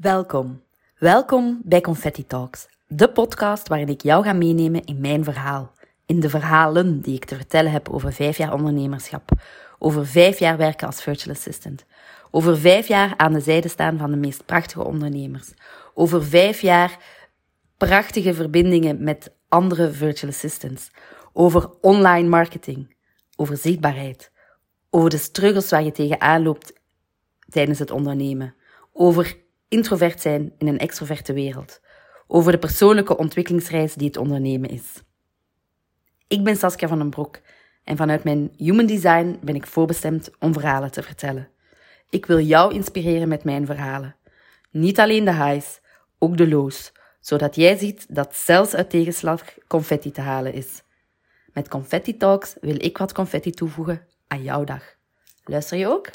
Welkom. Welkom bij Confetti Talks, de podcast waarin ik jou ga meenemen in mijn verhaal. In de verhalen die ik te vertellen heb over vijf jaar ondernemerschap, over vijf jaar werken als virtual assistant, over vijf jaar aan de zijde staan van de meest prachtige ondernemers, over vijf jaar prachtige verbindingen met andere virtual assistants, over online marketing, over zichtbaarheid, over de struggles waar je tegenaan loopt tijdens het ondernemen, over introvert zijn in een extroverte wereld, over de persoonlijke ontwikkelingsreis die het ondernemen is. Ik ben Saskia van den Broek en vanuit mijn Human Design ben ik voorbestemd om verhalen te vertellen. Ik wil jou inspireren met mijn verhalen. Niet alleen de highs, ook de lows, zodat jij ziet dat zelfs uit tegenslag confetti te halen is. Met Confetti Talks wil ik wat confetti toevoegen aan jouw dag. Luister je ook?